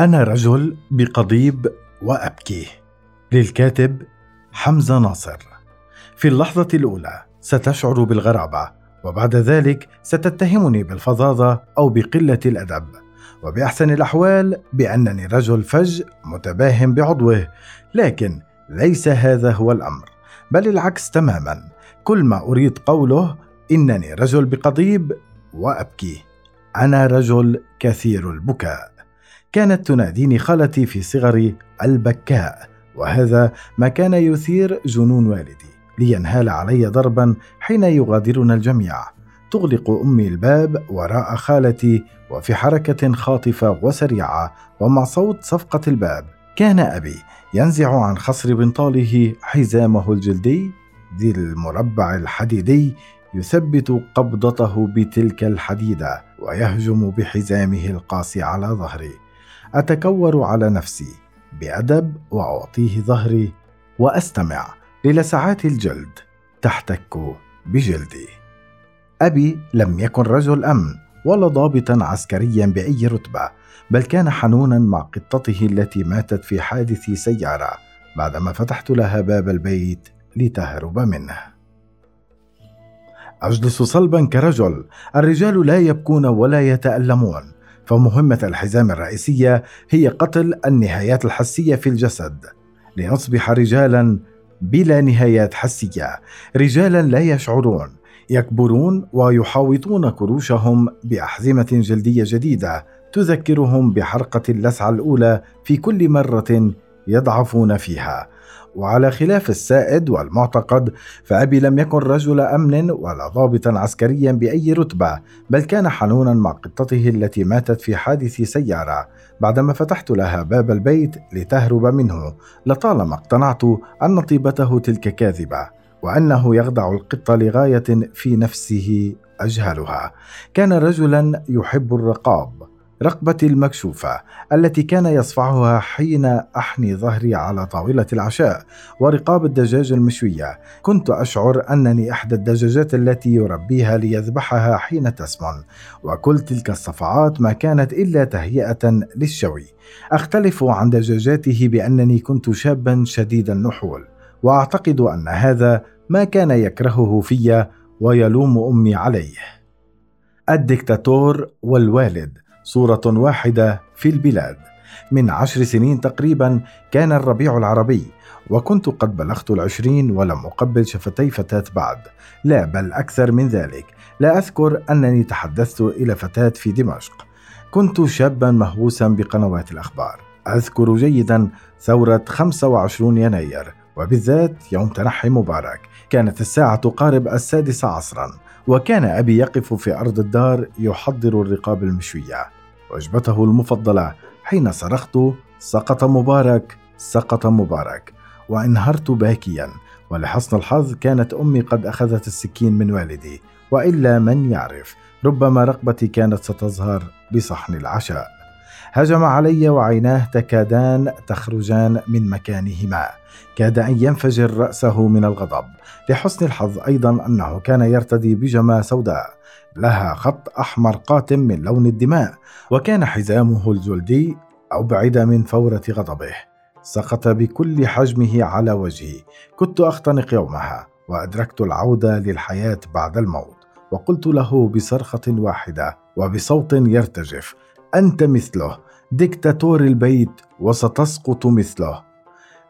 أنا رجل بقضيب وأبكي للكاتب حمزة ناصر. في اللحظة الأولى ستشعر بالغرابة وبعد ذلك ستتهمني بالفظاظة أو بقلة الأدب. وبأحسن الأحوال بأنني رجل فج متباهم بعضوه لكن ليس هذا هو الأمر بل العكس تماما. كل ما أريد قوله إنني رجل بقضيب وأبكي أنا رجل كثير البكاء. كانت تناديني خالتي في صغري البكاء وهذا ما كان يثير جنون والدي لينهال علي ضربا حين يغادرنا الجميع. تغلق أمي الباب وراء خالتي وفي حركة خاطفة وسريعة ومع صوت صفقة الباب. كان أبي ينزع عن خصر بنطاله حزامه الجلدي ذي المربع الحديدي يثبت قبضته بتلك الحديدة ويهجم بحزامه القاسي على ظهري. أتكور على نفسي بأدب وأعطيه ظهري وأستمع للسعات الجلد تحتك بجلدي. أبي لم يكن رجل أمن ولا ضابطا عسكريا بأي رتبة بل كان حنونا مع قطته التي ماتت في حادث سيارة بعدما فتحت لها باب البيت لتهرب منه. أجلس صلبا كرجل الرجال لا يبكون ولا يتألمون. فمهمة الحزام الرئيسية هي قتل النهايات الحسية في الجسد لنصبح رجالا بلا نهايات حسية رجالا لا يشعرون يكبرون ويحاوطون كروشهم بأحزمة جلدية جديدة تذكرهم بحرقة اللسعة الأولى في كل مرة يضعفون فيها. وعلى خلاف السائد والمعتقد فأبي لم يكن رجل أمن ولا ضابطا عسكريا بأي رتبة بل كان حنونا مع قطته التي ماتت في حادث سيارة. بعدما فتحت لها باب البيت لتهرب منه لطالما اقتنعت أن طيبته تلك كاذبة وأنه يخدع القط لغاية في نفسه أجهلها. كان رجلا يحب الرقاب. رقبتي المكشوفة التي كان يصفعها حين أحني ظهري على طاولة العشاء ورقاب الدجاج المشوية. كنت أشعر أنني إحدى الدجاجات التي يربيها ليذبحها حين تسمن وكل تلك الصفعات ما كانت إلا تهيئة للشوي. أختلف عن دجاجاته بأنني كنت شابا شديد النحول وأعتقد أن هذا ما كان يكرهه في ويلوم أمي عليه. الدكتاتور والوالد صورة واحدة في البلاد. من عشر سنين تقريبا كان الربيع العربي وكنت قد بلغت العشرين ولم أقبل شفتي فتاة بعد. لا بل أكثر من ذلك. لا أذكر أنني تحدثت إلى فتاة في دمشق. كنت شابا مهووسا بقنوات الأخبار. أذكر جيدا ثورة 25 يناير وبالذات يوم تنحي مبارك. كانت الساعة تقارب السادسة عصرا وكان أبي يقف في أرض الدار يحضر الرقاب المشوية. وجبته المفضلة. حين صرخت سقط مبارك سقط مبارك. وانهرت باكيا. ولحسن الحظ كانت أمي قد أخذت السكين من والدي. وإلا من يعرف ربما رقبتي كانت ستظهر بصحن العشاء. هجم علي وعيناه تكادان تخرجان من مكانهما. كاد أن ينفجر رأسه من الغضب. لحسن الحظ أيضا أنه كان يرتدي بيجامه سوداء. لها خط أحمر قاتم من لون الدماء. وكان حزامه الجلدي أبعد من فورة غضبه. سقط بكل حجمه على وجهي كنت أختنق يومها وأدركت العودة للحياة بعد الموت. وقلت له بصرخة واحدة وبصوت يرتجف أنت مثله دكتاتور البيت وستسقط مثله.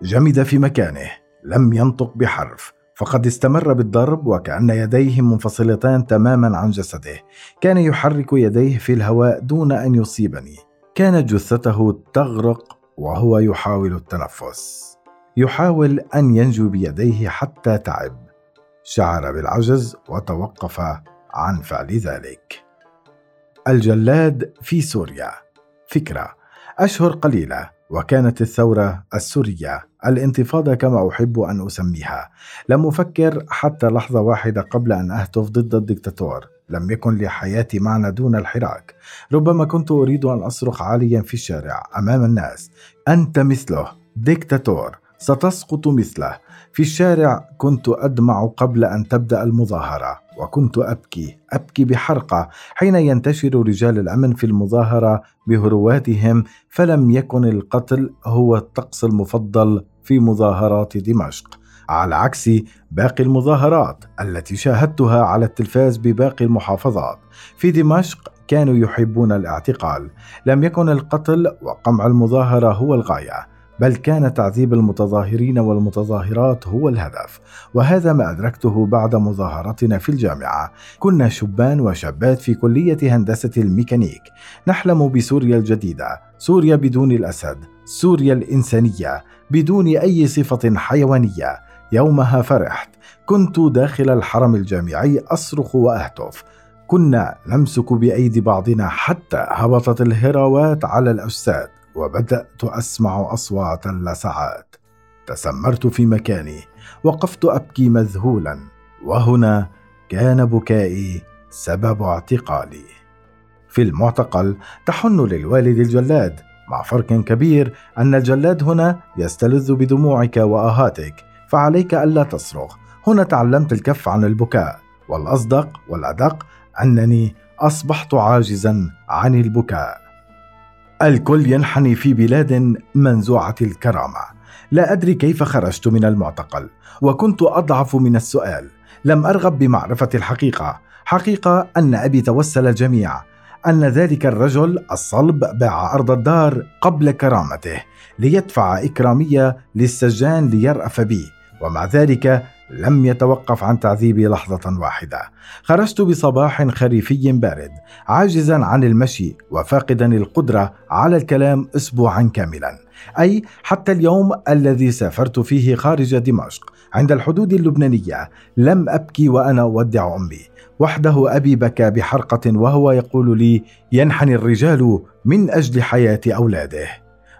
جمد في مكانه لم ينطق بحرف فقد استمر بالضرب وكأن يديه منفصلتان تماما عن جسده. كان يحرك يديه في الهواء دون أن يصيبني. كانت جثته تغرق وهو يحاول التنفس. يحاول أن ينجو بيديه حتى تعب. شعر بالعجز وتوقف عن فعل ذلك. الجلاد في سوريا. فكرة أشهر قليلة وكانت الثورة السورية الانتفاضة كما أحب أن أسميها. لم أفكر حتى لحظة واحدة قبل أن أهتف ضد الدكتاتور. لم يكن لحياتي معنى دون الحراك. ربما كنت أريد أن أصرخ عاليا في الشارع أمام الناس. أنت مثله ديكتاتور ستسقط مثله. في الشارع كنت أدمع قبل أن تبدأ المظاهرة. وكنت أبكي أبكي بحرقة حين ينتشر رجال الأمن في المظاهرة بهرواتهم فلم يكن القتل هو الطقس المفضل في مظاهرات دمشق. على عكس باقي المظاهرات التي شاهدتها على التلفاز بباقي المحافظات. في دمشق كانوا يحبون الاعتقال. لم يكن القتل وقمع المظاهرة هو الغاية. بل كان تعذيب المتظاهرين والمتظاهرات هو الهدف وهذا ما أدركته بعد مظاهرتنا في الجامعة. كنا شبان وشابات في كلية هندسة الميكانيك. نحلم بسوريا الجديدة سوريا بدون الأسد سوريا الإنسانية بدون أي صفة حيوانية. يومها فرحت. كنت داخل الحرم الجامعي أصرخ وأهتف. كنا نمسك بأيدي بعضنا حتى هبطت الهراوات على الأجساد. وبدأت أسمع أصوات اللسعات تسمرت في مكاني وقفت أبكي مذهولا وهنا كان بكائي سبب اعتقالي. في المعتقل تحن للوالد الجلاد مع فرق كبير أن الجلاد هنا يستلذ بدموعك وآهاتك فعليك ألا تصرخ هنا تعلمت الكف عن البكاء والأصدق والأدق أنني أصبحت عاجزا عن البكاء. الكل ينحني في بلاد منزوعة الكرامة. لا أدري كيف خرجت من المعتقل وكنت أضعف من السؤال. لم أرغب بمعرفة الحقيقة. حقيقة أن أبي توسل الجميع أن ذلك الرجل الصلب باع أرض الدار قبل كرامته ليدفع إكرامية للسجان ليرأف بي ومع ذلك لم يتوقف عن تعذيبي لحظة واحدة. خرجت بصباح خريفي بارد، عاجزا عن المشي وفاقدا القدرة على الكلام أسبوعا كاملا. أي حتى اليوم الذي سافرت فيه خارج دمشق عند الحدود اللبنانية لم أبكي وأنا أودع أمي. وحده أبي بكى بحرقة وهو يقول لي: ينحني الرجال من أجل حياة أولاده.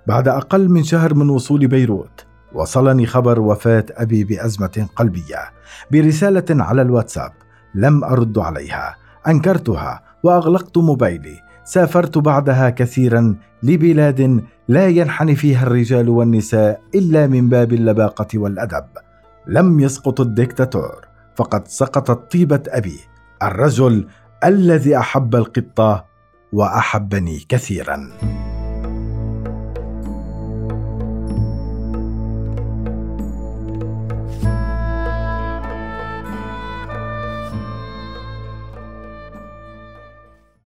بعد أقل من شهر من وصول بيروت وصلني خبر وفاة أبي بأزمة قلبية برسالة على الواتساب لم أرد عليها أنكرتها وأغلقت موبايلي. سافرت بعدها كثيرا لبلاد لا ينحني فيها الرجال والنساء إلا من باب اللباقة والأدب. لم يسقط الدكتاتور فقد سقطت طيبة أبي الرجل الذي أحب القطة وأحبني كثيرا.